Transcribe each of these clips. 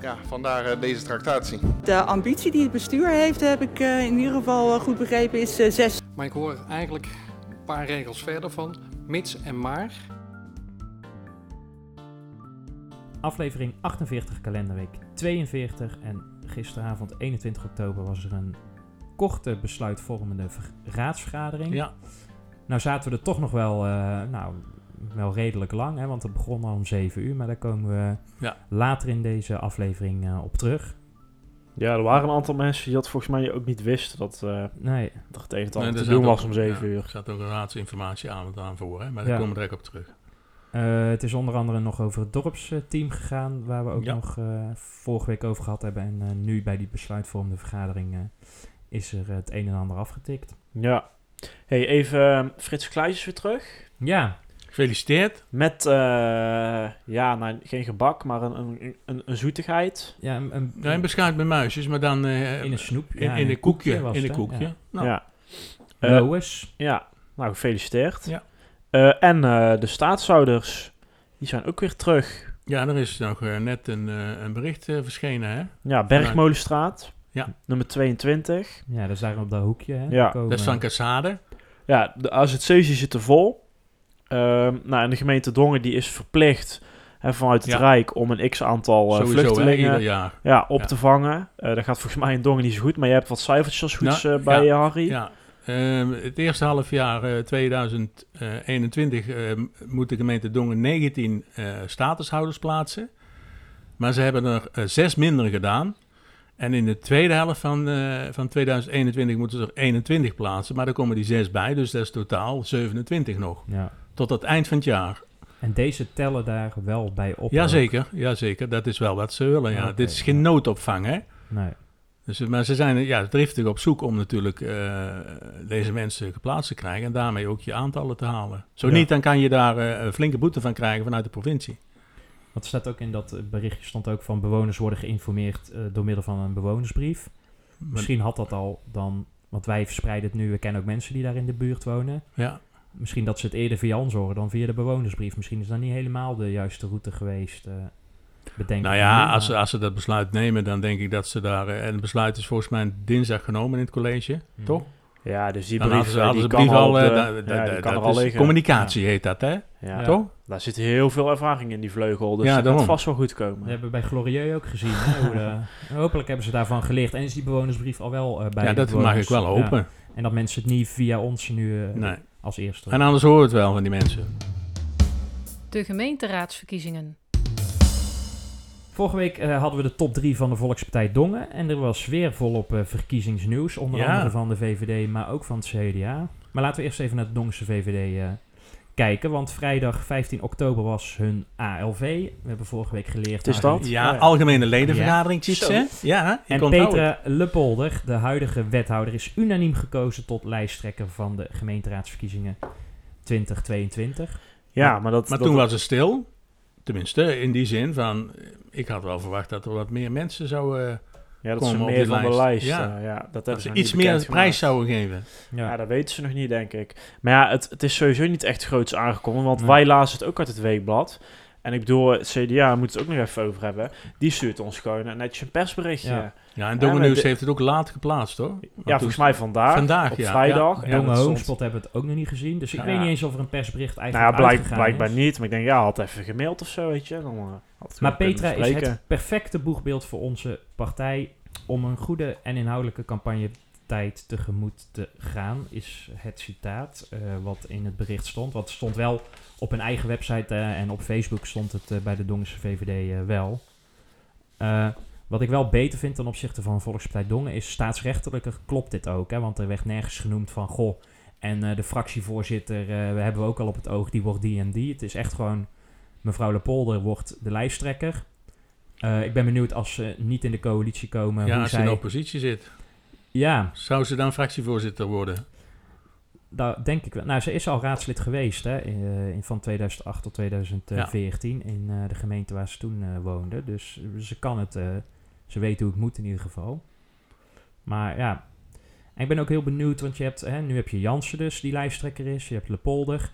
ja, vandaar eh, deze tractatie. De ambitie die het bestuur heeft, heb ik eh, in ieder geval eh, goed begrepen, is zes. Maar ik hoor eigenlijk een paar regels verder van mits en maar. Aflevering 48, kalenderweek 42. En gisteravond 21 oktober was er een korte besluitvormende ver- raadsvergadering. Ja, Nou zaten we er toch nog wel, eh, nou, wel redelijk lang, hè, want het begon al om 7 uur. Maar daar komen we Ja. later in deze aflevering eh, op terug. Ja, er waren een aantal mensen die dat volgens mij ook niet wisten dat eh, Nee, er het een en Nee, te doen was ook- om 7 ja, uur. Er zat ook een raadsinformatieavond aan voor, hè? maar daar Ja. komen we direct op terug. Eh, het is onder andere nog over het dorpsteam gegaan, waar we ook Ja. nog eh, vorige week over gehad hebben. En eh, nu bij die besluitvormende vergadering eh, is er het een en ander afgetikt. Ja. Hey, even Frits Kleijs weer terug. Ja, Gefeliciteerd. Met, eh, ja, nou, geen gebak, maar een, een, een, een zoetigheid. ja een, een- Ja, een beschuit met muisjes, maar dan eh, in een snoep. in, ja, in een koekje. was in een koekje. Ja. Nou, Ja. Eh, Lois. ja, nou, gefeliciteerd. Ja. Eh, en eh, de staatshouders, die zijn ook weer terug. ja, er is nog net een, een bericht eh, verschenen. Hè? Ja, Bergmolenstraat. Ja. Nummer 22. Ja, dat is daar op dat hoekje. Hè, Ja. Dat is van Cassade. Ja, de AZC's zitten vol. Ehm, nou, en de gemeente Dongen die is verplicht hè, vanuit het Ja. Rijk om een x-aantal eh, Sowieso, vluchtelingen ieder jaar. ja, op Ja. te vangen. Eh, dat gaat volgens mij in Dongen niet zo goed, maar je hebt wat cijfertjes als goeds Nou, eh, bij ja, Harry. Ja. Ehm, het eerste halfjaar eh 2021 eh, moet de gemeente Dongen 19 eh, statushouders plaatsen. Maar ze hebben er zes minder gedaan. En in de tweede helft van, van 2021 moeten ze er 21 plaatsen. Maar er komen die zes bij, dus dat is totaal 27 nog. Ja. Tot het eind van het jaar. En deze tellen daar wel bij op. Jazeker, jazeker. Dat is wel wat ze willen. Ja. Dit is geen ja. noodopvang, hè? Nee. Dus, maar ze zijn ja, driftig op zoek om natuurlijk eh, deze mensen geplaatst te krijgen en daarmee ook je aantallen te halen. Zo Ja. niet, dan kan je daar eh, een flinke boete van krijgen vanuit de provincie. Wat staat ook in dat eh, berichtje stond ook van bewoners worden geïnformeerd door middel van een bewonersbrief. Misschien had dat al dan, want wij verspreiden het nu, we kennen ook mensen die daar in de buurt wonen. Ja, Misschien dat ze het eerder via ons horen dan via de bewonersbrief. Misschien is dat niet helemaal de juiste route geweest. eh bedenk nou ja, nu, als ze, als ze dat besluit nemen, dan denk ik dat ze daar... eh, en het besluit is volgens mij dinsdag genomen in het college, Hmm. toch? Ja, dus die brief, hadden ze, eh, hadden die ze kan brief al... de- ja, die kan er al liggen. Communicatie heet dat, hè? Ja. Ja. Toch? Daar zit heel veel ervaring in die vleugel, dus Ja, dat gaat vast wel goed komen. Dat hebben we bij Glorieux ook gezien. hè, hoe de- en hopelijk hebben ze daarvan geleerd. En is die bewonersbrief al wel eh, bij Ja, de dat mag ik wel Ja. hopen. En dat mensen het niet via ons nu eh, Nee. Als eerste. En anders horen we het wel van die mensen. De gemeenteraadsverkiezingen. Vorige week eh, hadden we de top 3 van de Volkspartij Dongen. En er was weer volop eh, verkiezingsnieuws. Onder Ja. andere van de VVD, maar ook van het CDA. Maar laten we eerst even naar de Dongense VVD eh, kijken. Want vrijdag 15 oktober was hun ALV. We hebben vorige week geleerd. Het is dat? Ja, ja. algemene ledenvergadering. Ja, ik En. Petra Lepolder, de huidige wethouder, is unaniem gekozen tot lijsttrekker van de gemeenteraadsverkiezingen 2022. Ja, maar dat... Maar dat- toen was het stil. Tenminste, in die zin van... Ik had wel verwacht dat er wat meer mensen zouden... eh, ja, dat ze meer van de lijst. lijst. Ja. Dat dat ze iets meer prijs zouden geven. Ja, dat weten ze nog niet, denk ik. Maar ja, het, het is sowieso niet echt groots aangekomen, want wij lazen het ook uit het weekblad. En ik bedoel, het CDA, we moeten het ook nog even over hebben. Die stuurt ons gewoon een- netjes een persberichtje. Ja. Ja, Ja, en Ja, maar Nieuws de- heeft het ook laat geplaatst, hoor. Want toen- volgens mij vandaag. Vandaag, op ja. vrijdag. Ja, En stond- Homespot hebben het ook nog niet gezien. Dus ik Ja. weet niet eens of er een persbericht Nou ja, eigenlijk blijk, uitgegaan blijkbaar is. niet. Maar ik denk, ja, had even gemaild of zo, weet je. Dan, eh, Maar Petra is het perfecte boegbeeld voor onze partij om een goede en inhoudelijke campagnetijd tegemoet te gaan, is het citaat eh, wat in het bericht stond. Wat stond wel op een eigen website eh, en op Facebook stond het eh, bij de Dongense VVD wel. Wat ik wel beter vind ten opzichte van Volkspartij Dongen is staatsrechtelijker klopt dit ook. Hè, want er werd nergens genoemd van goh, en de fractievoorzitter, we hebben we ook al op het oog, die wordt die en die. Het is echt gewoon, mevrouw Lepolder wordt de lijsttrekker. Ik ben benieuwd als ze niet in de coalitie komen, ja, hoe als in zij... de oppositie zit. Ja, Zou ze dan fractievoorzitter worden? daar denk ik wel. Nou, ze is al raadslid geweest hè, in, eh, in van 2008 tot 2014 in eh, de gemeente waar ze toen eh, woonde. Dus ze kan het, ze weet hoe het moet in ieder geval. Maar ja, en ik ben ook heel benieuwd, want je hebt, hè, nu heb je Jansen dus, die lijsttrekker is. Je hebt Lepolder.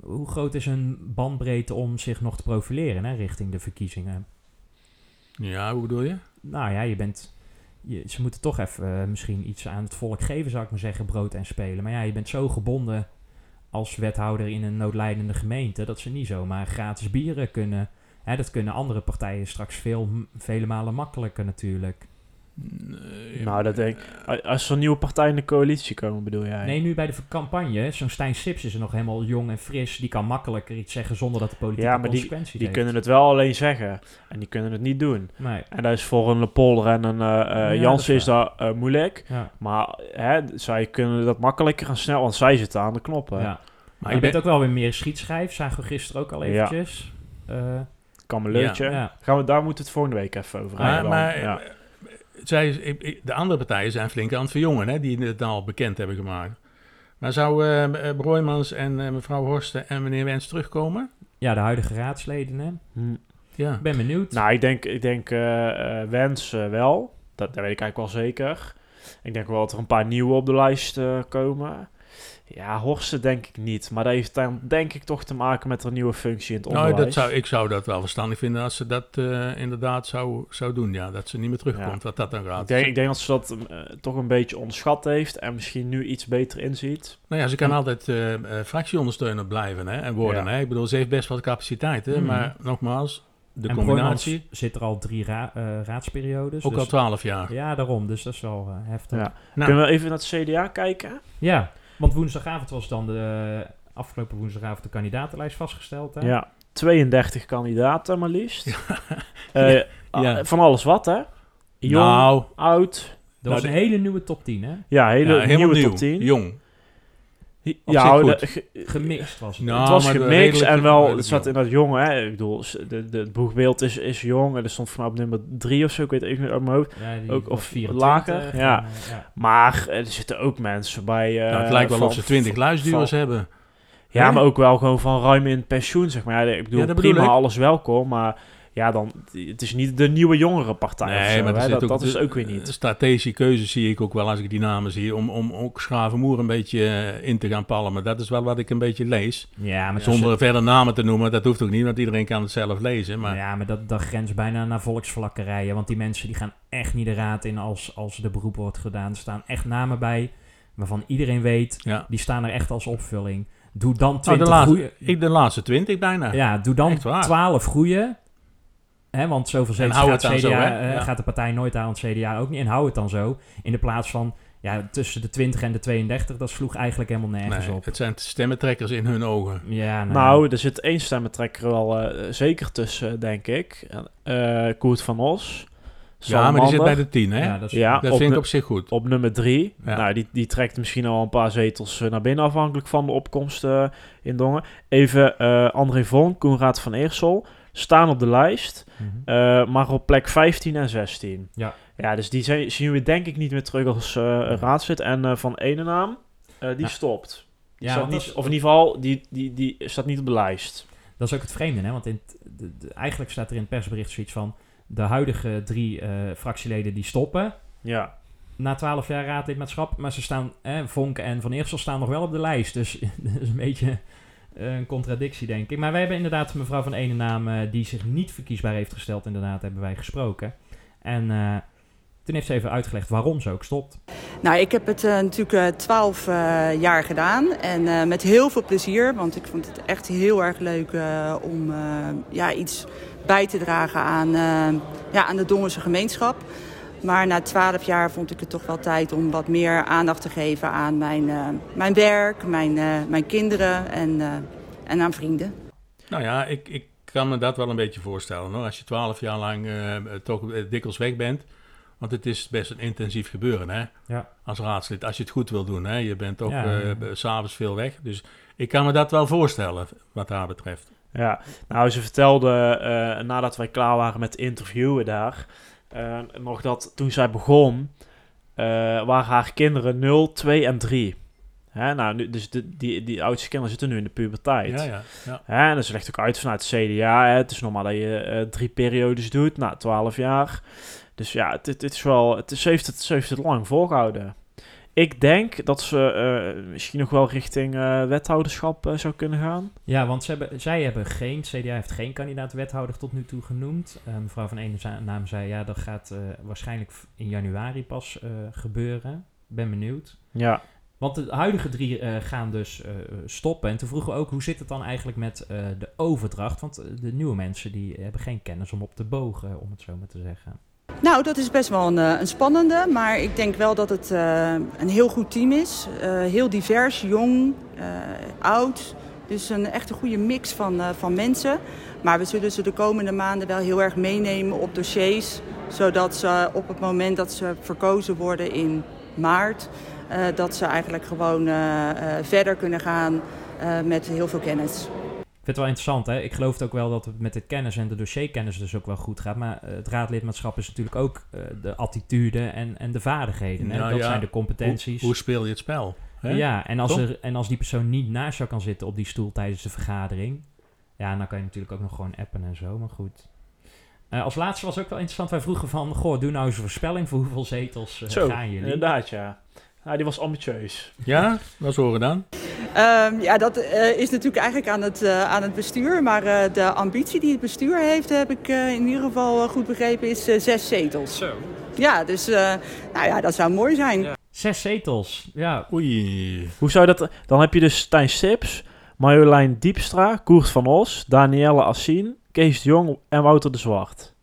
Hoe groot is een bandbreedte om zich nog te profileren hè, richting de verkiezingen? Ja, hoe bedoel je? Nou ja, je bent. Je, ze moeten toch even eh, misschien iets aan het volk geven, zou ik maar zeggen, brood en spelen. Maar ja, je bent zo gebonden als wethouder in een noodlijdende gemeente dat ze niet zomaar gratis bieren kunnen. Hè, dat kunnen andere partijen straks veel, vele malen makkelijker natuurlijk. Nee, Nou, dat denk ik. Als er nieuwe partijen in de coalitie komen, bedoel jij? Nee, nu bij de campagne, zo'n Stijn Sips is er nog helemaal jong en fris. Die kan makkelijker iets zeggen zonder dat de politieke Ja, maar die- Die kunnen het wel alleen zeggen. En die kunnen het niet doen. Nee, En dat is voor een Lepolder en een eh eh, Ja, Jansen dat is dat eh, moeilijk. ja. Maar hè, zij kunnen dat makkelijker en snel, want zij zitten aan de knoppen. ja. Maar Maar ik je ben, bent ook wel weer meer schietschijf, zagen we gisteren ook al Ja. eventjes. Ja. Kameleurtje. ja. Gaan we, daar moeten we het volgende week even over hebben. maar ja. eh, zij, de andere partijen zijn flink aan het verjongen, hè, die het al bekend hebben gemaakt. Maar zou eh eh, Broijmans en eh, mevrouw Horsten en meneer Wens terugkomen? ja, de huidige raadsleden, hè. Hm. Ja. Ik ben benieuwd. Nou, ik denk, ik denk eh, Wens wel. Dat, dat weet ik eigenlijk wel zeker. Ik denk wel dat er een paar nieuwe op de lijst eh, komen. Ja, Horsten denk ik niet. Maar dat heeft dan denk ik toch te maken met een nieuwe functie in het Nou, onderwijs. dat zou, ik zou dat wel verstandig vinden als ze dat eh, inderdaad zou, zou doen. Ja, dat ze niet meer terugkomt, wat dat dan gaat. ik, denk, ik denk dat ze dat eh, toch een beetje onderschat heeft en misschien nu iets beter inziet. Nou ja, ze kan altijd eh, eh, fractieondersteuner blijven hè, en worden. Ja. Hè. Ik bedoel, ze heeft best wat capaciteit. Hè, Mhm. Maar nogmaals, de en combinatie, zit er al drie ra- eh, raadsperiodes. ook dus- al twaalf jaar. Ja, daarom. Dus dat is wel heftig. Ja. Ja. Kunnen we even naar het CDA kijken? Want woensdagavond was dan de... afgelopen woensdagavond de kandidatenlijst vastgesteld. Hè? Ja, 32 kandidaten maar liefst. Eh, Ja. ah, Van alles wat, hè? Jong, nou, oud. Dat was Nou, een hele nieuwe top 10, hè? Ja, hele ja, nieuwe nieuw. top 10. Jong. Op ja, oh, de- ge- Gemixt was het. Nou, het was gemixt en wel, het zat in dat jonge, hè. Ik bedoel, de, de, het boegbeeld is, is jong en er stond vanaf nummer 3 of zo, ik weet even niet uit mijn hoofd. Ja, ook- of 24 lager, en, ja. eh, ja. Maar eh, er zitten ook mensen bij... eh, nou, het lijkt wel van- of ze twintig luisduwers hebben. Ja, maar ook wel gewoon van ruim in pensioen, zeg maar. Ja, ik bedoel, Ja, dat bedoel prima, ik. alles welkom, maar ja, dan, het is niet de nieuwe jongerenpartij zo, er hè. zit Dat, ook- dat is ook weer niet. Strategische keuzes zie ik ook wel als ik die namen zie. Om, om ook Schravenmoer een beetje eh, in te gaan palmen. Dat is wel wat ik een beetje lees. Ja, maar Zonder verder namen te noemen. Dat hoeft ook niet, want iedereen kan het zelf lezen. Maar Ja, maar dat, dat grenst bijna naar volksvlakkerijen. Want die mensen die gaan echt niet de raad in als, als de beroep wordt gedaan. Er staan echt namen bij waarvan iedereen weet, ja. die staan er echt als opvulling. Doe dan Nou, 20 de, laatste, goeie- ik de laatste twintig bijna. Ja, doe dan Echt waar. 12 goeie. Hè, want zoveel zetels gaat, het dan CDA, zo, hè? eh, Ja. gaat de partij nooit aan, het CDA ook niet. En hou het dan zo. In de plaats van ja, tussen de 20 en de 32, dat sloeg eigenlijk helemaal nergens Nee, op. het zijn stemmentrekkers in hun ogen. Ja, nou, Nou, er zit één stemmentrekker wel eh, zeker tussen, denk ik. Eh Koert van Os. Ja, maar die zit bij de tien, hè? ja, dat is, Ja, dat op, vind ik op zich goed. op nummer drie. Ja. Nou, die, die trekt misschien al een paar zetels naar binnen, afhankelijk van de opkomst eh, in Dongen. Even eh, André Von, Koenraad van Eersel, staan op de lijst, Mhm. eh, maar op plek 15 en 16. Ja. Ja, dus die zijn, zien we denk ik niet meer terug als eh raadslid. En eh, van ene naam, die Ja. stopt. Die Ja, niet, of in ieder geval, die, die, die staat niet op de lijst. Dat is ook het vreemde, hè? Want in de- de- eigenlijk staat er in het persbericht zoiets van... de huidige drie fractieleden die stoppen Ja. na 12 jaar raadlidmaatschap... maar ze staan, eh, Vonk en Van Eersel staan nog wel op de lijst. Dus dat is een beetje een contradictie, denk ik. Maar wij hebben inderdaad mevrouw van ene naam... eh, die zich niet verkiesbaar heeft gesteld, inderdaad, hebben wij gesproken. En eh, toen heeft ze even uitgelegd waarom ze ook stopt. Nou, ik heb het eh, natuurlijk twaalf jaar gedaan en met heel veel plezier. Want ik vond het echt heel erg leuk om ja, iets bij te dragen aan, ja, aan de Dongense gemeenschap. Maar na twaalf jaar vond ik het toch wel tijd om wat meer aandacht te geven aan mijn, eh, mijn werk, mijn, eh, mijn kinderen en, eh, en aan vrienden. Nou ja, ik, ik kan me dat wel een beetje voorstellen. Hoor. Als je twaalf jaar lang eh, toch dikwijls weg bent. Want het is best een intensief gebeuren hè? Ja. als raadslid. Als je het goed wil doen. Hè? Je bent toch Ja, eh, ja. s'avonds veel weg. Dus ik kan me dat wel voorstellen wat haar betreft. Ja, nou, ze vertelde eh, nadat wij klaar waren met interviewen daar, nog dat toen zij begon, eh, waren haar kinderen 0, 2 en 3. Hè, nou, nu, dus de, die, die oudste kinderen zitten nu in de puberteit. Ja, ja. ja. Hè, en ze legt ook uit vanuit het CDA. Hè, het is normaal dat je eh, drie periodes doet, na 12 jaar. Dus ja, het, het, het is wel, het, is, ze, heeft het, ze heeft het lang volgehouden. Ik denk dat ze eh, misschien nog wel richting eh, wethouderschap eh, zou kunnen gaan. Ja, want ze hebben, zij hebben geen, CDA heeft geen kandidaat wethouder tot nu toe genoemd. Mevrouw van Ene za- naam zei, ja, dat gaat waarschijnlijk in januari pas gebeuren. Ben benieuwd. Ja, Want de huidige drie gaan dus stoppen. En toen vroegen we ook, hoe zit het dan eigenlijk met de overdracht? Want de nieuwe mensen die hebben geen kennis om op te bogen, om het zo maar te zeggen. Nou, dat is best wel een, eh, een spannende. Maar ik denk wel dat het eh, een heel goed team is. Eh, heel divers, jong, oud. Dus een echt een goede mix van, van mensen. Maar we zullen ze de komende maanden wel heel erg meenemen op dossiers. Zodat ze op het moment dat ze verkozen worden in maart... dat ze eigenlijk gewoon verder kunnen gaan met heel veel kennis. Ik vind het wel interessant, hè? Ik geloof het ook wel dat het met de kennis en de dossierkennis dus ook wel goed gaat. Maar eh, het raadlidmaatschap is natuurlijk ook eh, de attitude en, en de vaardigheden. Hè? Nou dat ja, zijn de competenties. hoe speel je het spel? Hè? Ja, en als, er, en als die persoon niet naast jou kan zitten op die stoel tijdens de vergadering, ja, dan kan je natuurlijk ook nog gewoon appen en zo, maar goed. Eh, als laatste was ook wel interessant, wij vroegen van, goh, doe nou eens een voorspelling voor hoeveel zetels eh, zo, gaan jullie? inderdaad ja. Ja. Die was ambitieus. Ja? Wat horen dan? Ehm, ja, dat eh, is natuurlijk eigenlijk aan het, eh, aan het bestuur. Maar eh, de ambitie die het bestuur heeft, heb ik eh, in ieder geval goed begrepen, is zes zetels. Zo. Ja, dus eh, nou ja, dat zou mooi zijn. Zes zetels, ja. Oei. Hoe zou dat... Dan heb je dus Stijn Sips, Marjolein Diepstra, Koert van Os, Danielle Assien, Kees de Jong en Wouter de Zwart.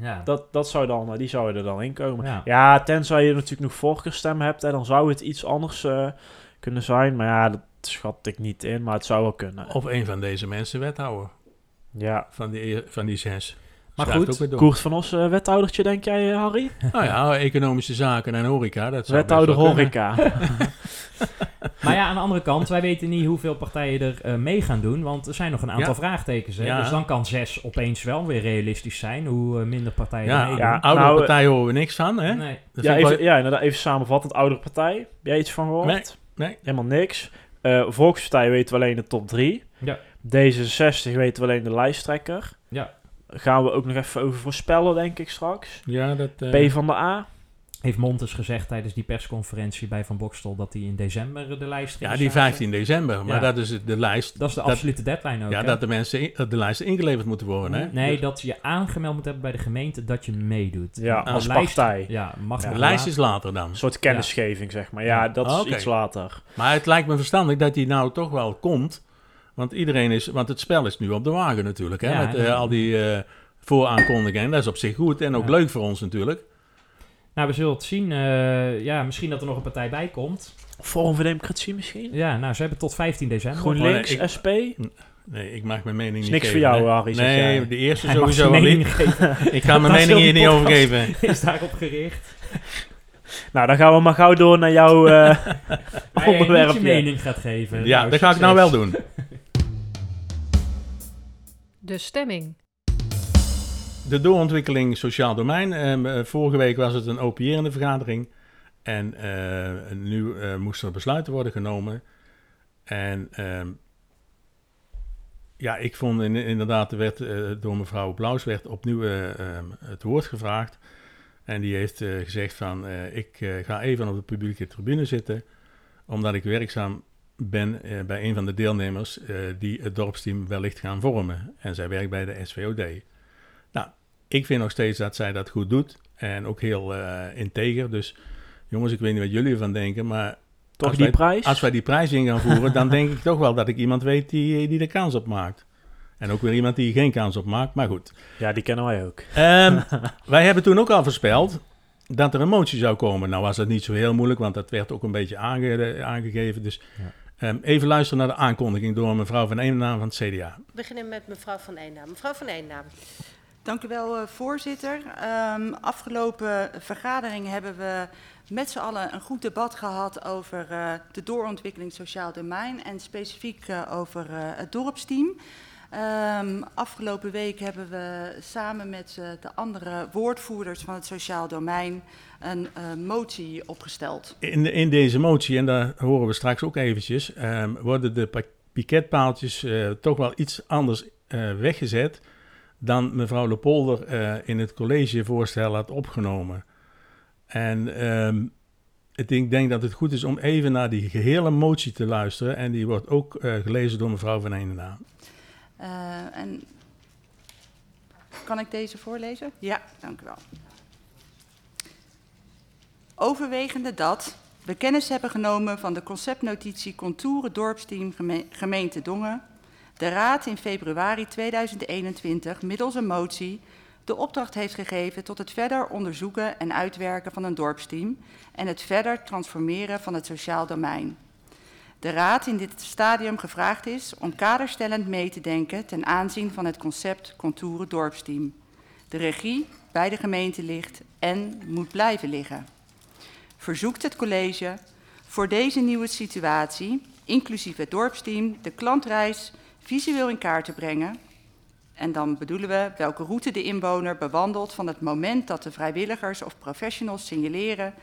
Ja. Dat, dat zou dan, eh, die zouden er dan in komen. Ja. Ja, tenzij je natuurlijk nog voorkeurstem hebt, hè, dan zou het iets anders eh, kunnen zijn. Maar ja, dat schat ik niet in, maar het zou wel kunnen. Of een van deze mensen wethouder. Ja. Van die, van die zes. Maar Schrijft goed, ook weer door. Koert van Os, eh, wethoudertje, denk jij, eh, Harry? Nou ja, economische zaken en horeca. Dat zou Wethouder horeca. Maar ja, aan de andere kant, wij weten niet hoeveel partijen er eh, mee gaan doen, want er zijn nog een aantal Ja. vraagtekens. Hè? Ja. Dus dan kan zes opeens wel weer realistisch zijn, hoe eh, minder partijen er Ja, meedoen. ja. oudere Nou, partij horen we niks van, hè? Nee. Ja, even, ja, inderdaad, even samenvattend. Oudere partij, heb jij iets van gehoord? Nee, nee. Helemaal niks. Eh, Volkspartij weten we alleen de top 3. Ja. D66 weten we alleen de lijsttrekker. Ja. Gaan we ook nog even over voorspellen, denk ik, straks. Ja, dat... eh, P van de A. Heeft Montes gezegd tijdens die persconferentie bij Van Bokstel dat hij in december de lijst ja, die samenstellen? 15 december. Maar Ja. dat is de lijst. Dat is de dat- absolute deadline ook. Ja, hè? dat de mensen in- de lijsten ingeleverd moeten worden, hè? Nee, Dus dat je aangemeld moet hebben bij de gemeente dat je meedoet. Ja, als lijst- partij. Ja, mag Ja. de lijst is later dan. Een soort kennisgeving, zeg maar. Ja, dat is iets later. Maar het lijkt me verstandig dat die nou toch wel komt. Want iedereen is... Want het spel is nu op de wagen natuurlijk, hè? Ja, Met eh, al die eh, vooraankondigingen. Dat is op zich goed en ook Ja. leuk voor ons natuurlijk. Nou, we zullen het zien. Eh, ja, misschien dat er nog een partij bij komt. Forum voor Democratie misschien? Ja, nou, ze hebben tot 15 december. GroenLinks, ik- SP? Nee, ik mag mijn mening Is niet niks geven, voor jou. Harry, Nee, de eerste Hij mag sowieso zijn wel mening niet. geven. Ik ga mijn mening hier niet over geven. is daarop gericht. Nou, dan gaan we maar gauw door naar jouw eh niet onderwerpje. je mening gaat geven. Ja, Nou, dat ga ik nou wel doen. De stemming. De doorontwikkeling sociaal domein. Ehm, eh, vorige week was het een OPR vergadering. En eh, nu eh, moesten er besluiten worden genomen. En ehm, ja, ik vond in- inderdaad, er werd door mevrouw Blaus werd opnieuw eh, ehm, het woord gevraagd. En die heeft gezegd van, ik ga even op de publieke tribune zitten. Omdat ik werkzaam ben bij een van de deelnemers die het dorpsteam wellicht gaan vormen. En zij werkt bij de SVOD. Nou, ik vind nog steeds dat zij dat goed doet. En ook heel eh, integer. Dus jongens, ik weet niet wat jullie ervan denken. Maar Toch als die wij, prijs? als wij die prijs in gaan voeren, dan denk ik toch wel dat ik iemand weet die, die er kans op maakt. En ook weer iemand die geen kans op maakt. Maar goed. Ja, die kennen wij ook. Ehm, wij hebben toen ook al voorspeld dat er een motie zou komen. Nou was dat niet zo heel moeilijk, want dat werd ook een beetje aange- aangegeven. Dus Ja. ehm, even luisteren naar de aankondiging door mevrouw van Eennaam van het CDA. We beginnen met mevrouw Van Eennaam. Mevrouw Van Eennaam. Dank u wel, eh, voorzitter. Ehm, afgelopen vergadering hebben we met z'n allen een goed debat gehad over eh, de doorontwikkeling sociaal domein en specifiek eh, over het dorpsteam. Ehm, afgelopen week hebben we samen met de andere woordvoerders van het sociaal domein een motie opgesteld. In, in deze motie, en daar horen we straks ook eventjes, ehm, worden de pa- piketpaaltjes toch wel iets anders weggezet dan mevrouw Lepolder eh in het collegevoorstel had opgenomen. En ehm, het, ik denk dat het goed is om even naar die gehele motie te luisteren. En die wordt ook eh, gelezen door mevrouw Van Eenendaal. Eh, en kan ik deze voorlezen? Ja, dank u wel. Overwegende dat we kennis hebben genomen van de conceptnotitie Contouren Dorpsteam Geme- Gemeente Dongen, de Raad in februari 2021 middels een motie de opdracht heeft gegeven tot het verder onderzoeken en uitwerken van een dorpsteam en het verder transformeren van het sociaal domein. De Raad in dit stadium gevraagd is om kaderstellend mee te denken ten aanzien van het concept Contouren Dorpsteam. De regie bij de gemeente ligt en moet blijven liggen. Verzoekt het college voor deze nieuwe situatie, inclusief het dorpsteam, de klantreis visueel in kaart te brengen. En dan bedoelen we welke route de inwoner bewandelt van het moment dat de vrijwilligers of professionals signaleren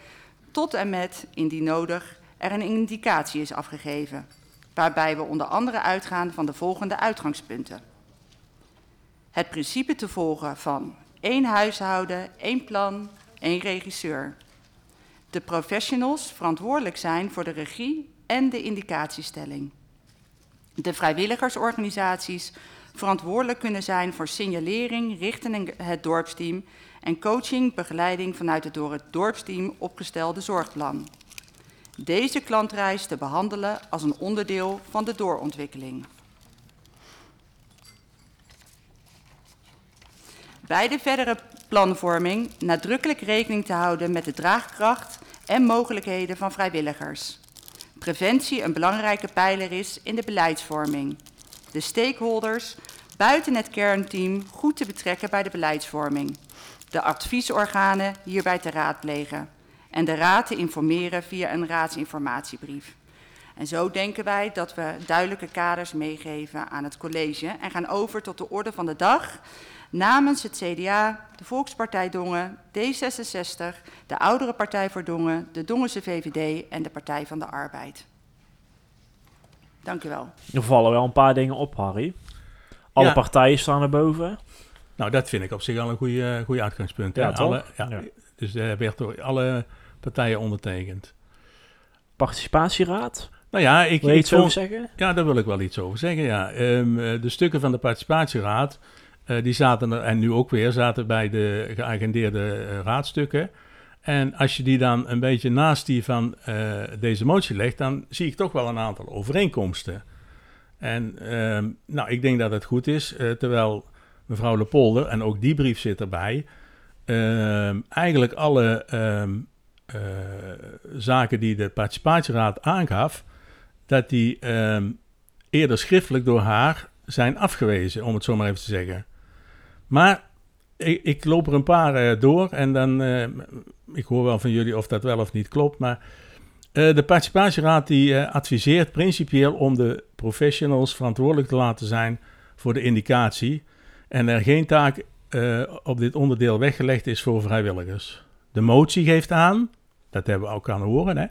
tot en met, indien nodig, er een indicatie is afgegeven, waarbij we onder andere uitgaan van de volgende uitgangspunten. Het principe te volgen van één huishouden, één plan, één regisseur. De professionals verantwoordelijk zijn voor de regie en de indicatiestelling. De vrijwilligersorganisaties verantwoordelijk kunnen zijn voor signalering richting het dorpsteam en coaching, begeleiding vanuit het door het dorpsteam opgestelde zorgplan. Deze klantreis te behandelen als een onderdeel van de doorontwikkeling. Bij de verdere planvorming nadrukkelijk rekening te houden met de draagkracht en mogelijkheden van vrijwilligers. Preventie een belangrijke pijler is in de beleidsvorming. De stakeholders buiten het kernteam goed te betrekken bij de beleidsvorming. De adviesorganen hierbij te raadplegen. En de raad te informeren via een raadsinformatiebrief. En zo denken wij dat we duidelijke kaders meegeven aan het college en gaan over tot de orde van de dag namens het CDA, de Volkspartij Dongen, D66, de Oudere Partij voor Dongen, de Dongense VVD en de Partij van de Arbeid. Dank u wel. Er vallen wel een paar dingen op, Harry. Alle Ja. partijen staan erboven. Nou, dat vind ik op zich al een goede, goede uitgangspunt. Ja, toch? alle, ja, Ja. Dus er werd door alle partijen ondertekend. Participatieraad. Nou ja, ik, Wil je iets over zeggen? Ja, daar wil ik wel iets over zeggen, ja. Ehm, eh, de stukken van de participatieraad, eh, die zaten er, en nu ook weer, zaten bij de geagendeerde eh, raadstukken. En als je die dan een beetje naast die van eh, deze motie legt, dan zie ik toch wel een aantal overeenkomsten. En ehm, nou, ik denk dat het goed is, terwijl mevrouw Lepolder, en ook die brief zit erbij, ehm, eigenlijk alle ehm, eh, zaken die de participatieraad aangaf, dat die eerder schriftelijk door haar zijn afgewezen, om het zo maar even te zeggen. Maar ik, ik loop er een paar eh, door en dan, eh, ik hoor wel van jullie of dat wel of niet klopt, maar eh, de participatieraad die adviseert principieel om de professionals verantwoordelijk te laten zijn voor de indicatie en er geen taak op dit onderdeel weggelegd is voor vrijwilligers. De motie geeft aan, dat hebben we ook aan horen, hè,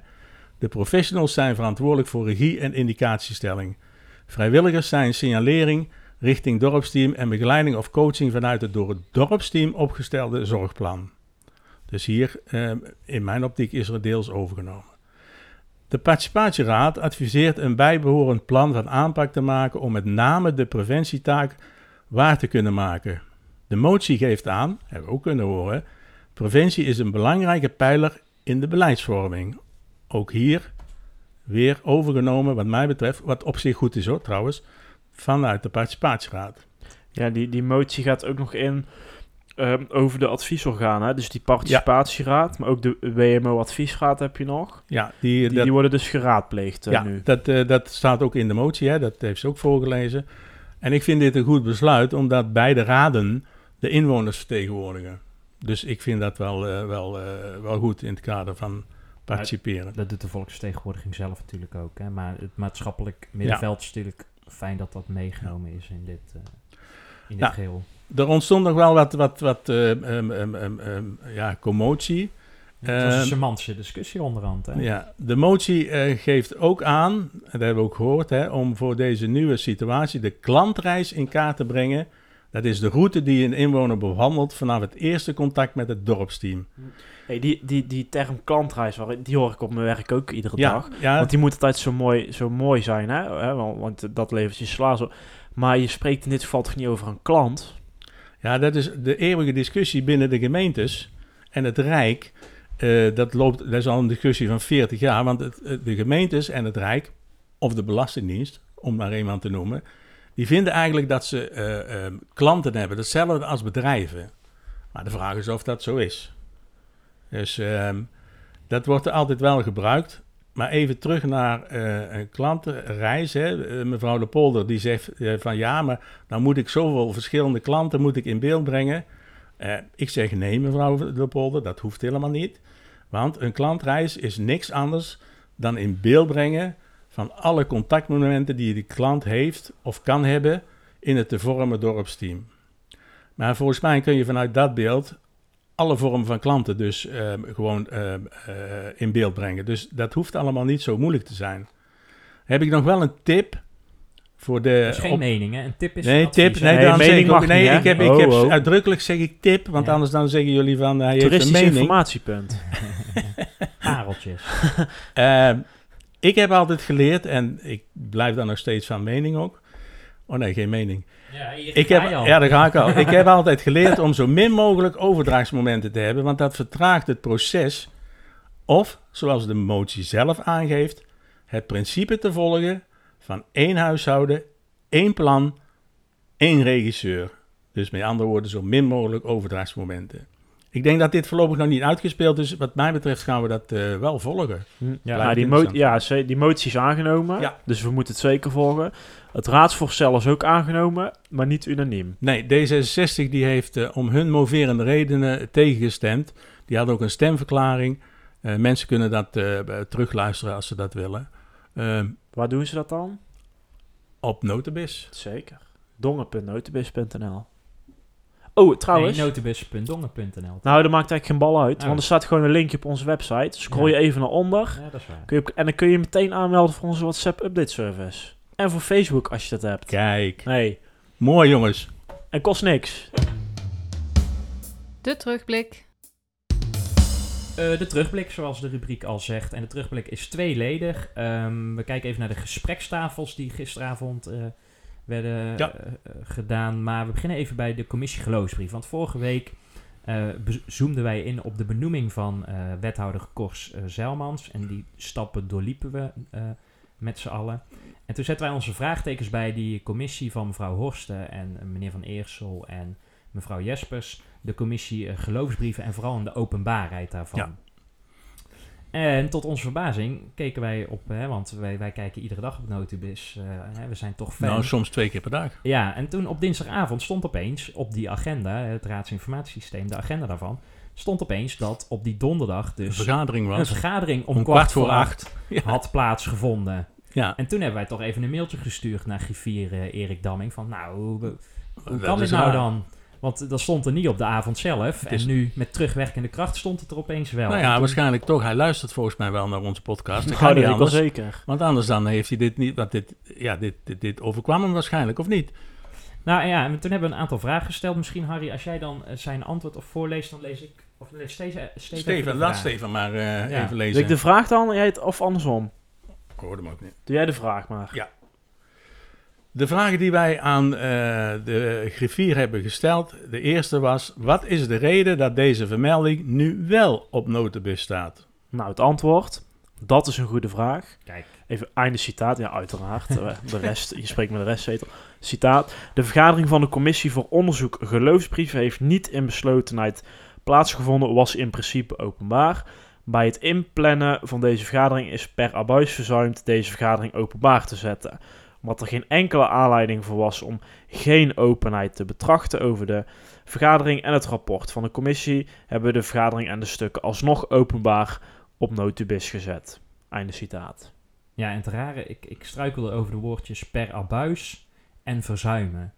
de professionals zijn verantwoordelijk voor regie en indicatiestelling. Vrijwilligers zijn signalering richting dorpsteam en begeleiding of coaching vanuit het door het dorpsteam opgestelde zorgplan. Dus hier, eh, in mijn optiek, is er deels overgenomen. De participatieraad adviseert een bijbehorend plan van aanpak te maken om met name de preventietaak waar te kunnen maken. De motie geeft aan, hebben we ook kunnen horen, preventie is een belangrijke pijler in de beleidsvorming. Ook hier weer overgenomen, wat mij betreft, wat op zich goed is hoor, trouwens, vanuit de participatieraad. Ja, die, die motie gaat ook nog in ehm, over de adviesorganen. hè. Dus die participatieraad, maar ook de WMO-adviesraad heb je nog. Ja, die, Die, dat, die worden dus geraadpleegd eh, ja, nu. dat, eh, dat staat ook in de motie, hè, dat heeft ze ook voorgelezen. En ik vind dit een goed besluit, omdat beide raden de inwoners vertegenwoordigen. Dus ik vind dat wel, eh, wel, eh, wel goed in het kader van participeren. Dat doet de volksvertegenwoordiging zelf natuurlijk ook. Hè? Maar het maatschappelijk middenveld is natuurlijk fijn dat dat meegenomen is in dit, eh, in dit Nou, geheel. Er ontstond nog wel wat, wat, wat eh, ehm, ehm, ehm, ja, commotie. Het was een semantische discussie onderhand. Hè? Ja, de motie eh, geeft ook aan, en dat hebben we ook gehoord, hè, om voor deze nieuwe situatie de klantreis in kaart te brengen. Dat is de route die een inwoner bewandelt vanaf het eerste contact met het dorpsteam. Hey, die, die, die term klantreis, die hoor ik op mijn werk ook iedere Ja, dag. ja, Want die moet altijd zo mooi, zo mooi zijn, hè? Want, dat levert je slaas op. Maar je spreekt in dit geval toch niet over een klant? ja, dat is de eeuwige discussie binnen de gemeentes en het Rijk. eh, dat, loopt, dat is al een discussie van 40 jaar, want het, eh, de gemeentes en het Rijk, of de Belastingdienst, om maar iemand te noemen, die vinden eigenlijk dat ze eh, eh, klanten hebben, hetzelfde als bedrijven. Maar de vraag is of dat zo is. Dus ehm, dat wordt altijd wel gebruikt. Maar even terug naar eh, een klantenreis. Hè. Eh, mevrouw de Polder die zegt van ja, maar dan moet ik zoveel verschillende klanten moet ik in beeld brengen. Ik zeg nee, mevrouw de Polder, dat hoeft helemaal niet. Want een klantreis is niks anders dan in beeld brengen van alle contactmomenten die de klant heeft of kan hebben in het te vormen dorpsteam. Maar volgens mij kun je vanuit dat beeld alle vormen van klanten dus ehm, gewoon ehm, eh, in beeld brengen. Dus dat hoeft allemaal niet zo moeilijk te zijn. Heb ik nog wel een tip voor de... Dat is geen op- mening, hè? Een tip is Nee, een advies, tip. Nee, Nee, dan mening zeg ik ook- mag nee, niet, ik heb, ik Oh, heb oh. uitdrukkelijk zeg ik tip, want Ja. anders dan zeggen jullie van hij heeft een Toeristisch mening. informatiepunt. Pareltjes. Ik heb altijd geleerd, en ik blijf daar nog steeds van mening ook. Oh nee, geen mening. Ja, Ik heb, ja, daar ga ik al. ik heb altijd geleerd om zo min mogelijk overdrachtsmomenten te hebben, want dat vertraagt het proces. Of, zoals de motie zelf aangeeft, het principe te volgen van één huishouden, één plan, één regisseur. Dus met andere woorden, zo min mogelijk overdrachtsmomenten. Ik denk dat dit voorlopig nog niet uitgespeeld is. Wat mij betreft gaan we dat eh, wel volgen. Ja, Blijft nou, die, mo ja die motie is aangenomen, Ja. dus we moeten het zeker volgen. Het raadsvoorstel is ook aangenomen, maar niet unaniem. Nee, D66 die heeft eh, om hun moverende redenen tegengestemd. Die had ook een stemverklaring. Eh, mensen kunnen dat terugluisteren als ze dat willen. Eh, Waar doen ze dat dan? op Notabis. Zeker. Dongen.notebis.nl Oh, trouwens. Nee, nou, dat maakt eigenlijk geen bal uit, Oh. want er staat gewoon een linkje op onze website. Scroll je even naar onder Ja, dat is waar. kun je, en dan kun je meteen aanmelden voor onze WhatsApp update service. En voor Facebook als je dat hebt. Kijk, Nee, mooi jongens. en kost niks. De terugblik. Eh, de terugblik, zoals de rubriek al zegt. En de terugblik is tweeledig. Ehm, we kijken even naar de gesprekstafels die gisteravond eh, werden Ja. eh, eh, gedaan. Maar we beginnen even bij de commissie geloofsbrief. Want vorige week be- zoomden wij in op de benoeming van wethouder Kors eh Zeilmans. En die stappen doorliepen we met z'n allen. En toen zetten wij onze vraagtekens bij die commissie van mevrouw Horsten en meneer Van Eersel en mevrouw Jespers. De commissie geloofsbrieven en vooral in de openbaarheid daarvan. Ja. En tot onze verbazing keken wij op, hè, want wij, wij kijken iedere dag op Notibis. eh, hè, we zijn toch fan. Nou, soms twee keer per dag. Ja, en toen op dinsdagavond stond opeens op die agenda, het raadsinformatiesysteem, de agenda daarvan, stond opeens dat op die donderdag De dus vergadering een was vergadering om, om kwart voor acht had plaatsgevonden. Ja, En toen hebben wij toch even een mailtje gestuurd naar griffier eh, Erik Damming van, nou, hoe, hoe kan dit nou dan? Want dat stond er niet op de avond zelf. En nu met terugwerkende kracht stond het er opeens wel. Nou ja, toen- waarschijnlijk toch. Hij luistert volgens mij wel naar onze podcast. Dat Nou, dat niet wel anders. zeker. Want anders dan heeft hij dit niet... Want dit, ja, dit, dit, dit overkwam hem waarschijnlijk, of niet? Nou ja, en toen hebben we een aantal vragen gesteld. Misschien Harry, als jij dan eh, zijn antwoord of voorleest, dan lees ik... Of lees Steven, laat. Steven maar eh, Ja. even lezen. ik de vraag dan, jij het, of andersom? Ik hoorde hem ook niet. Doe jij de vraag maar. Ja. De vragen die wij aan eh, de griffier hebben gesteld. De eerste was, wat is de reden dat deze vermelding nu wel op notenbus staat? Nou, het antwoord, dat is een goede vraag. Kijk. Even einde citaat, ja uiteraard. Eh, de rest, je spreekt met de rest, zetel. Citaat. De vergadering van de commissie voor onderzoek geloofsbrieven heeft niet in beslotenheid plaatsgevonden, was in principe openbaar. Bij het inplannen van deze vergadering is per abuis verzuimd deze vergadering openbaar te zetten. Omdat er geen enkele aanleiding voor was om geen openheid te betrachten over de vergadering en het rapport van de commissie, hebben we de vergadering en de stukken alsnog openbaar op notubis gezet. Einde citaat. Ja, en het rare, ik, ik struikelde over de woordjes per abuis en verzuimen.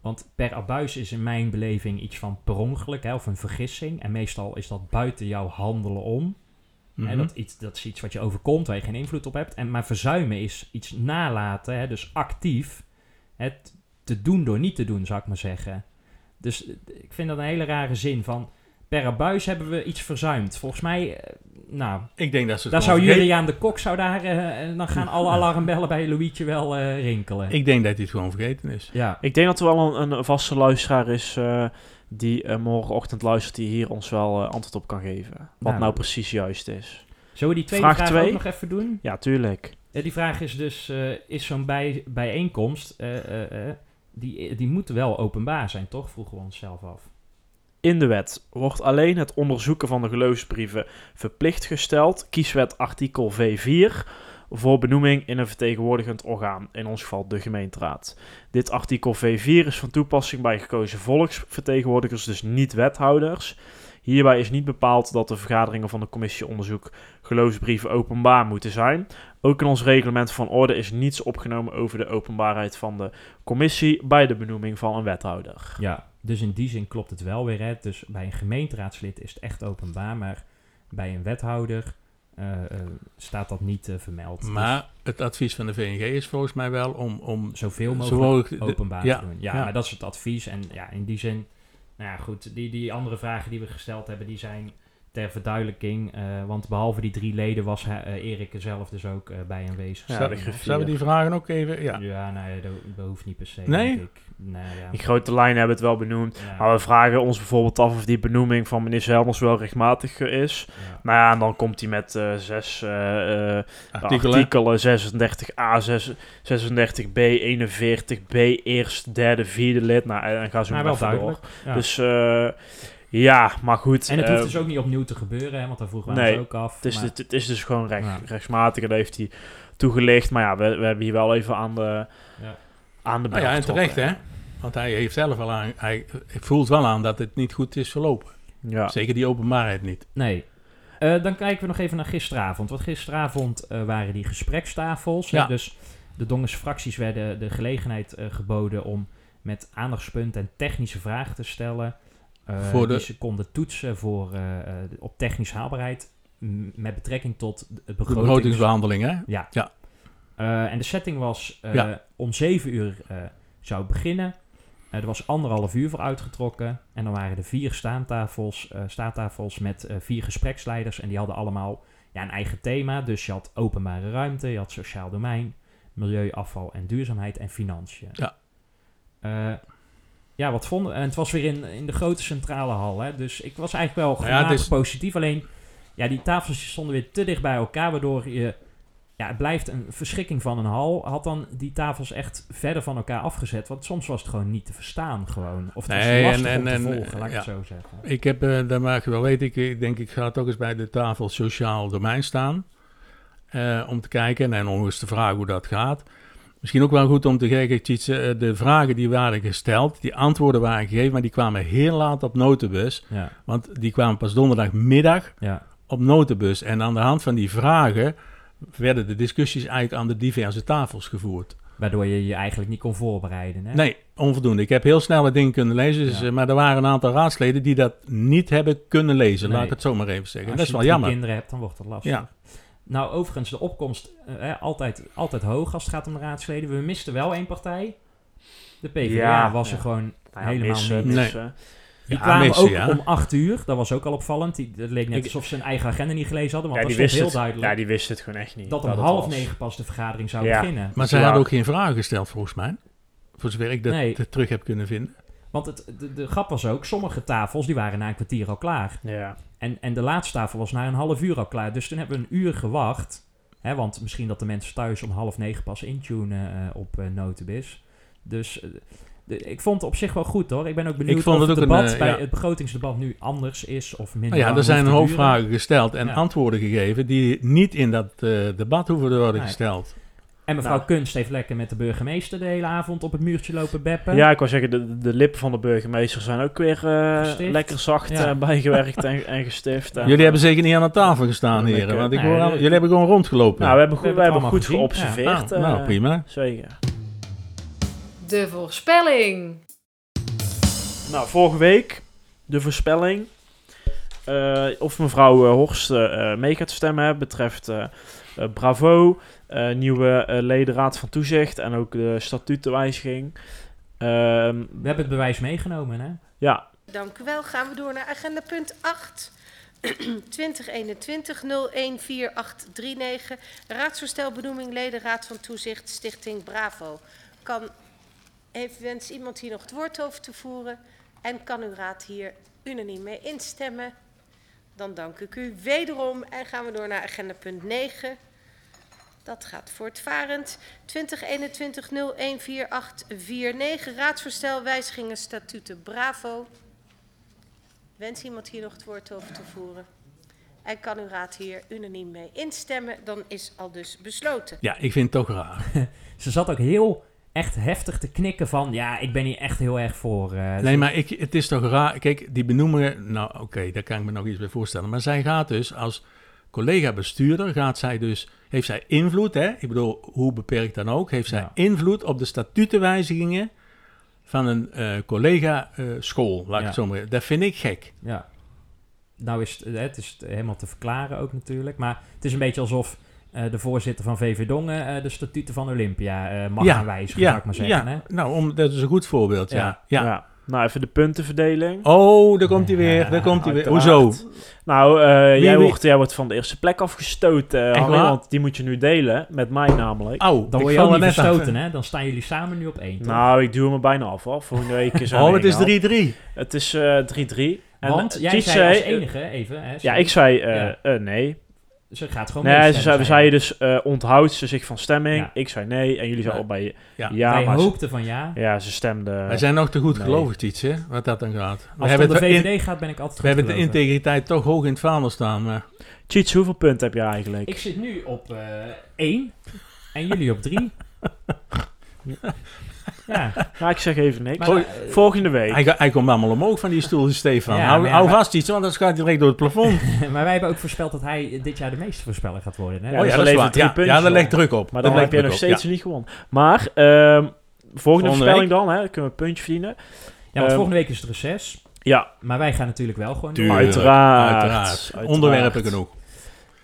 Want per abuis is in mijn beleving iets van per ongeluk hè, of een vergissing. En meestal is dat buiten jouw handelen om. Hè, Mhm. dat, iets, dat is iets wat je overkomt, waar je geen invloed op hebt. En, maar verzuimen is iets nalaten, hè, dus actief. Het te doen door niet te doen, zou ik maar zeggen. Dus eh, ik vind dat een hele rare zin van... Per abuis hebben we iets verzuimd. Volgens mij, eh, nou, Ik denk dat ze daar zou vergeten- Juliaan de Kok, zou daar, eh, dan gaan alle alarmbellen bij Louietje wel rinkelen. Ik denk dat hij het gewoon vergeten is. ja, Ik denk dat er wel een, een vaste luisteraar is eh, die eh, morgenochtend luistert, die hier ons wel eh, antwoord op kan geven. Wat Nou, nou, precies juist is. zullen we die tweede Vraag vraag, twee? ook nog even doen? Ja, tuurlijk. Eh, die vraag is dus, is zo'n bij, bijeenkomst, die, die moet wel openbaar zijn, toch? Vroegen we onszelf af. In de wet wordt alleen het onderzoeken van de geloofsbrieven verplicht gesteld. Kieswet artikel V4 voor benoeming in een vertegenwoordigend orgaan, in ons geval de gemeenteraad. Dit artikel V4 is van toepassing bij gekozen volksvertegenwoordigers, dus niet wethouders. Hierbij is niet bepaald dat de vergaderingen van de commissie onderzoek geloofsbrieven openbaar moeten zijn. Ook in ons reglement van orde is niets opgenomen over de openbaarheid van de commissie bij de benoeming van een wethouder. Ja, dus in die zin klopt het wel weer. Hè? Dus bij een gemeenteraadslid is het echt openbaar, maar bij een wethouder staat dat niet eh, vermeld. Dus Maar het advies van de VNG is volgens mij wel om, om zoveel zo mogelijk de- openbaar ja, te doen. Ja, ja. maar dat is het advies. En ja, in die zin, nou ja, goed, die, die andere vragen die we gesteld hebben, die zijn ter verduidelijking. eh, want behalve die drie leden was eh, Erik er zelf dus ook eh, bij aanwezig. Ja, Zou- we die vragen ook even... Ja. Ja, nee, dat, dat hoeft niet per se. Nee? denk ik. Nee, ja. In grote lijnen hebben we het wel benoemd. Ja, Maar we vragen ons bijvoorbeeld af of die benoeming van meneer Zelmers wel rechtmatig is. ja. Nou ja, en dan komt hij met eh, zes eh, eh, Artikelen. artikelen. 36a, 6 36b, 41b, eerst, derde, vierde lid. Nou, en dan gaan ze Maar maar wel door. Dus eh, ja, maar goed. en het hoeft dus ook niet opnieuw te gebeuren, hè, want daar vroegen we nee, ons ook af. het, is, maar- het, het is dus gewoon recht, Ja. rechtsmatig en dat heeft hij toegelicht. Maar ja, we, we hebben hier wel even aan de, Ja. aan de Nou ja, en terecht hè. Want hij heeft zelf al aan... Hij voelt wel aan dat het niet goed is verlopen. Ja. Zeker die openbaarheid niet. Nee. Eh, dan kijken we nog even naar gisteravond. Want gisteravond eh, waren die gesprekstafels. Ja. Dus de Dongens fracties werden de gelegenheid eh, geboden om met aandachtspunten en technische vragen te stellen. Voor de- Die ze konden toetsen voor, op technische haalbaarheid. Met betrekking tot het De begrotings... begrotingsbehandeling hè. Ja. Ja. En de setting was om zeven uur zou beginnen. Eh, er was anderhalf uur voor uitgetrokken. En dan waren er vier staantafels, eh, staattafels met eh, vier gespreksleiders. En die hadden allemaal ja, een eigen thema. Dus je had openbare ruimte, je had sociaal domein, milieu, afval en duurzaamheid en financiën. Ja. Ja, wat vonden En het was weer in, in de grote centrale hal. Hè? Dus ik was eigenlijk wel Nou ja, positief. Alleen, ja, die tafels stonden weer te dicht bij elkaar. Waardoor je ja, het blijft een verschikking van een hal. Had dan die tafels echt verder van elkaar afgezet. Want soms was het gewoon niet te verstaan gewoon. Of het Nee, was lastig en- om te en- en, volgen, laat ik het zo zeggen. Ik heb, eh daar maak je wel weten, ik, ik denk ik ga toch eens bij de tafel sociaal domein staan. eh, om te kijken en nog eens te vragen hoe dat gaat. Misschien ook wel goed om te kijken, eh, de vragen die waren gesteld, die antwoorden waren gegeven, maar die kwamen heel laat op notenbus. Ja, Want die kwamen pas donderdagmiddag ja. op notenbus. En aan de hand van die vragen werden de discussies eigenlijk aan de diverse tafels gevoerd. Waardoor je je eigenlijk niet kon voorbereiden. Hè? Nee, onvoldoende. Ik heb heel snel wat dingen kunnen lezen, dus, Ja. eh, maar er waren een aantal raadsleden die dat niet hebben kunnen lezen. Nee. Laat ik het zo maar even zeggen. Als dat is je wel jammer. kinderen hebt, dan wordt het lastig. Ja. Nou, overigens, de opkomst eh, eh, altijd, altijd hoog als het gaat om de raadsleden. We misten wel één partij. De PvdA Ja, was ja. er gewoon Nou ja, helemaal missen, niet. Nee. Die Ja, kwamen missen, ook ja. om acht uur. Dat was ook al opvallend. Die, het leek net alsof ze hun eigen agenda niet gelezen hadden. Want Ja, die dat heel het, duidelijk ja, die wisten het gewoon echt niet. dat om half was. negen pas de vergadering zou Ja. beginnen. Maar ze Ja. hadden ook geen vragen gesteld, volgens mij. Voor zover ik dat Nee. terug heb kunnen vinden. Want het, de, de grap was ook, sommige tafels die waren na een kwartier al klaar. Ja. En, en de laatste tafel was na een half uur al klaar. Dus toen hebben we een uur gewacht. Hè, want misschien dat de mensen thuis om half negen pas intunen eh, op eh Notibis. Dus eh, ik vond het op zich wel goed hoor. Ik ben ook benieuwd Ik vond of het het ook een, debat eh, bij ja. het begrotingsdebat nu anders is of minder Nou ja, lang er zijn een hoop vragen gesteld en Ja. antwoorden gegeven die niet in dat eh, debat hoeven te worden Nee. gesteld. En mevrouw Nou. Kunst heeft lekker met de burgemeester de hele avond op het muurtje lopen beppen. Ja, ik wou zeggen, de, de lippen van de burgemeester zijn ook weer eh, lekker zacht Ja. bijgewerkt en, en gestift. En, Jullie hebben zeker niet aan de tafel gestaan, heren. Want ik nee, hoor jullie hebben gewoon rondgelopen. Nou, we hebben goed, We we hebben goed geobserveerd. nou, nou, prima. Zeker. De voorspelling. Nou, vorige week de voorspelling. eh, of mevrouw eh, Horst eh, eh, mee gaat stemmen betreft Bravo, eh, nieuwe ledenraad van toezicht en ook de statutenwijziging. Ehm, We hebben het bewijs meegenomen, hè? ja, Dank u wel. Gaan we door naar agenda punt 8. 2021 014839. Raadsvoorstel benoeming ledenraad van toezicht Stichting Bravo. Kan even wens iemand hier nog het woord over te voeren? En kan uw raad hier unaniem mee instemmen? Dan dank ik u wederom en gaan we door naar agenda punt 9. Dat gaat voortvarend. 2021 014849. Raadsvoorstel wijzigingen statuten Bravo. Wens iemand hier nog het woord over te voeren? En kan uw raad hier unaniem mee instemmen? Dan is al dus besloten. Ja, ik vind het toch raar. Ze zat ook heel echt heftig te knikken van... Ja, ik ben hier echt heel erg voor. eh, Nee, maar ik, het is toch raar. Kijk, die benoemingen, nou oké, daar kan ik me nog iets bij voorstellen. Maar zij gaat dus als collega-bestuurder, gaat zij dus, heeft zij invloed, hè? ik bedoel, hoe beperkt dan ook, heeft zij Ja. invloed op de statutenwijzigingen van een eh, collega-school, laat ik Ja. het zo maar Dat vind ik gek. Ja. Nou is het, het is helemaal te verklaren ook natuurlijk. Maar het is een beetje alsof eh, de voorzitter van VV Dongen eh, de statuten van Olympia eh, mag Ja, gaan wijzigen, zou ik maar zeggen. ja. Hè? nou, om, dat is een goed voorbeeld, ja. Ja. ja. Nou, even de puntenverdeling. Oh, daar komt hij weer, daar komt hij weer. Hoezo? Nou, eh, Wie- jij, wie- Wordt, jij wordt van de eerste plek afgestoten, want die moet je nu delen, met mij namelijk. Au, Dan word je niet net af. verstoten, hè? Dan staan jullie samen nu op één. toch? Nou, ik duw hem bijna af hoor. Volgende week is Oh, het is ingehaald. 3-3. Het is eh, 3-3. En, Want jij zei als zei- enige, even... Hè, Ja, ik zei eh, Eh, nee. Ze gaat gewoon Nee, ze zei, we zeiden dus eh onthoudt ze zich van stemming. Ja. Ik zei nee en jullie zeiden allebei Ja. ja. Wij maar ze, hoopten van ja. ja, ze stemden... Wij zijn nog te goed Nee. gelovig, iets, hè, wat dat dan gaat. We Als het hebben, om de het in- VVD gaat, ben ik altijd we hebben de integriteit toch hoog in het vaandel staan. Maar Cheats, hoeveel punten heb je eigenlijk? Ik zit nu op eh 1 en jullie op 3. ja, Nou, ik zeg even niks. maar, eh, Volgende week. hij, komt allemaal omhoog van die stoel, Stefan. Ja, hou maar ja, hou maar- vast iets, want anders gaat hij direct door het plafond. maar wij hebben ook voorspeld dat hij dit jaar de meeste voorspeller gaat worden. Hè? Ja, oh dus ja, dan dat is levert waar. drie Ja, dat legt druk op. Maar Dat dan heb je nog steeds niet gewonnen. Maar, ehm, volgende Volgende voorspelling dan, hè, dan kunnen we een puntje verdienen. Ja, want Ehm, volgende week is het reces. Ja, Maar wij gaan natuurlijk wel gewoon. Tuurlijk, Uiteraard. uiteraard. Uiteraard. Onderwerpen genoeg.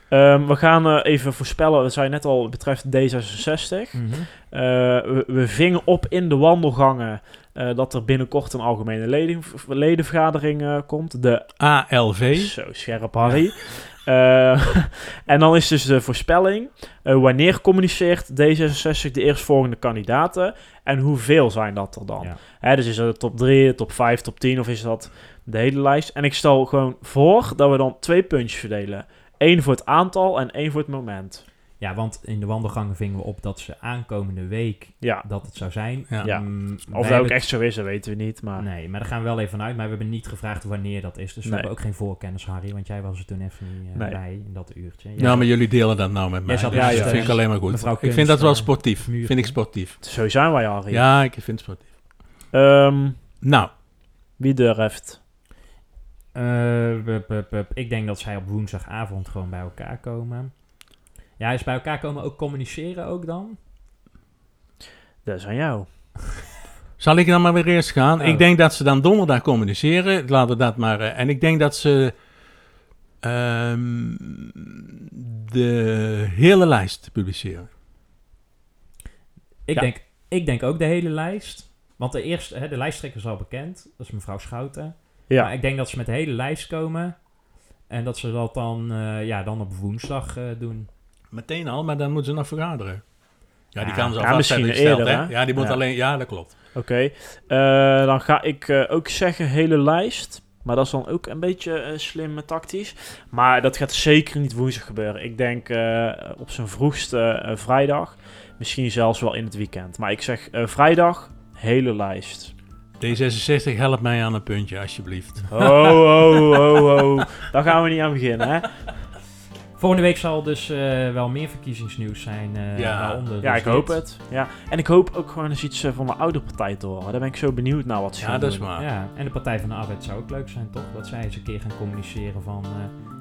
Ehm, we gaan eh, even voorspellen, dat zei je net al, betreft D66. Mhm. Eh, we, we vingen op in de wandelgangen eh, dat er binnenkort een algemene leden, ledenvergadering komt. De ALV. Zo scherp, Harry. En dan is dus de voorspelling. wanneer communiceert D66 de eerstvolgende kandidaten? En hoeveel zijn dat er dan? Ja. Hè, dus is dat de top 3, top 5, top 10 of is dat de hele lijst? En ik stel gewoon voor dat we dan twee puntjes verdelen. Eén voor het aantal en één voor het moment. Ja, want in de wandelgangen vingen we op dat ze aankomende week Ja, dat het zou zijn. Ja. Mm, of dat ook hebben- echt zo is, dat weten we niet. Maar Nee, maar daar gaan we wel even vanuit. Maar we hebben niet gevraagd wanneer dat is. Dus we Nee. hebben ook geen voorkennis, Harry. Want jij was er toen even niet eh, Nee. bij in dat uurtje. Jij Nou, zat- maar jullie delen dat nou met mij. dus ja, dat vind ik alleen maar goed. Mevrouw ik vind dat wel eh, sportief. Vind ik sportief. zo zijn wij, Harry. Ja, ik vind het sportief. Ehm, Nou, wie durft? Eh, bup, bup, bup. Ik denk dat zij op woensdagavond gewoon bij elkaar komen. Ja, is bij elkaar komen ook communiceren ook dan? Dat is aan jou. zal ik dan maar weer eerst gaan? Oh. Ik denk dat ze dan donderdag communiceren. Laten we dat maar... eh, en ik denk dat ze... ehm, de hele lijst publiceren. Ik, Ja. denk, ik denk ook de hele lijst. Want de eerste, hè, de lijsttrekker is al bekend. Dat is mevrouw Schouten. Ja. Maar ik denk dat ze met de hele lijst komen. En dat ze dat dan, eh, ja, dan op woensdag eh, doen. Meteen al, maar dan moeten ze nog vergaderen. Ja, die Ja, kan ze al ja, vast gesteld, eerder, hè? hè? Ja, die moet Ja. alleen... Ja, dat klopt. Oké, eh, dan ga ik eh, ook zeggen hele lijst. Maar dat is dan ook een beetje slim tactisch. Maar dat gaat zeker niet woensdag gebeuren. Ik denk eh, op zijn vroegste vrijdag. Misschien zelfs wel in het weekend. Maar ik zeg vrijdag, hele lijst. D66, help mij aan een puntje, alsjeblieft. Oh, oh, oh, oh. Daar gaan we niet aan beginnen, hè? Volgende week zal dus eh, wel meer verkiezingsnieuws zijn. eh Ja. waaronder Ja, dus ik hoop het. Ja. En ik hoop ook gewoon eens iets eh, van de oude partij te horen. Daar ben ik zo benieuwd naar wat ze Ja, dat is waar. Ja, en de Partij van de Arbeid zou ook leuk zijn, toch? Dat zij eens een keer gaan communiceren van... eh,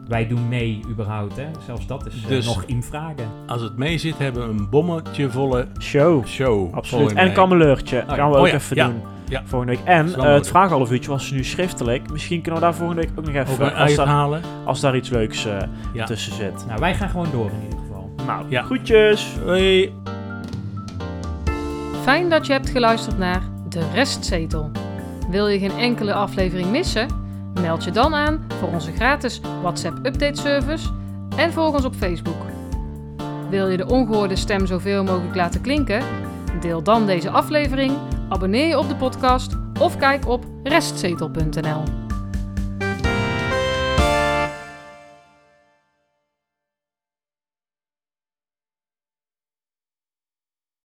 wij doen mee überhaupt, hè? Zelfs dat is Dus- nog in vragen. Als het mee zit, hebben we een bommetje volle Show. show. Absoluut. En een kammeleurtje ja. gaan we Oh ook ja, even ja. doen. Ja. Volgende week. En eh, het nodig. vragenhalf uurtje was nu schriftelijk. Misschien kunnen we daar volgende week ook nog even... Ook een als, daar, uithalen. als daar iets leuks eh, Ja. tussen zit. Nou, wij gaan gewoon door in ieder geval. Nou, Ja. groetjes. Hoi. Fijn dat je hebt geluisterd naar De Restzetel. Wil je geen enkele aflevering missen? Meld je dan aan voor onze gratis WhatsApp update service en volg ons op Facebook. Wil je de ongehoorde stem zoveel mogelijk laten klinken? Deel dan deze aflevering, abonneer je op de podcast of kijk op restzetel.nl.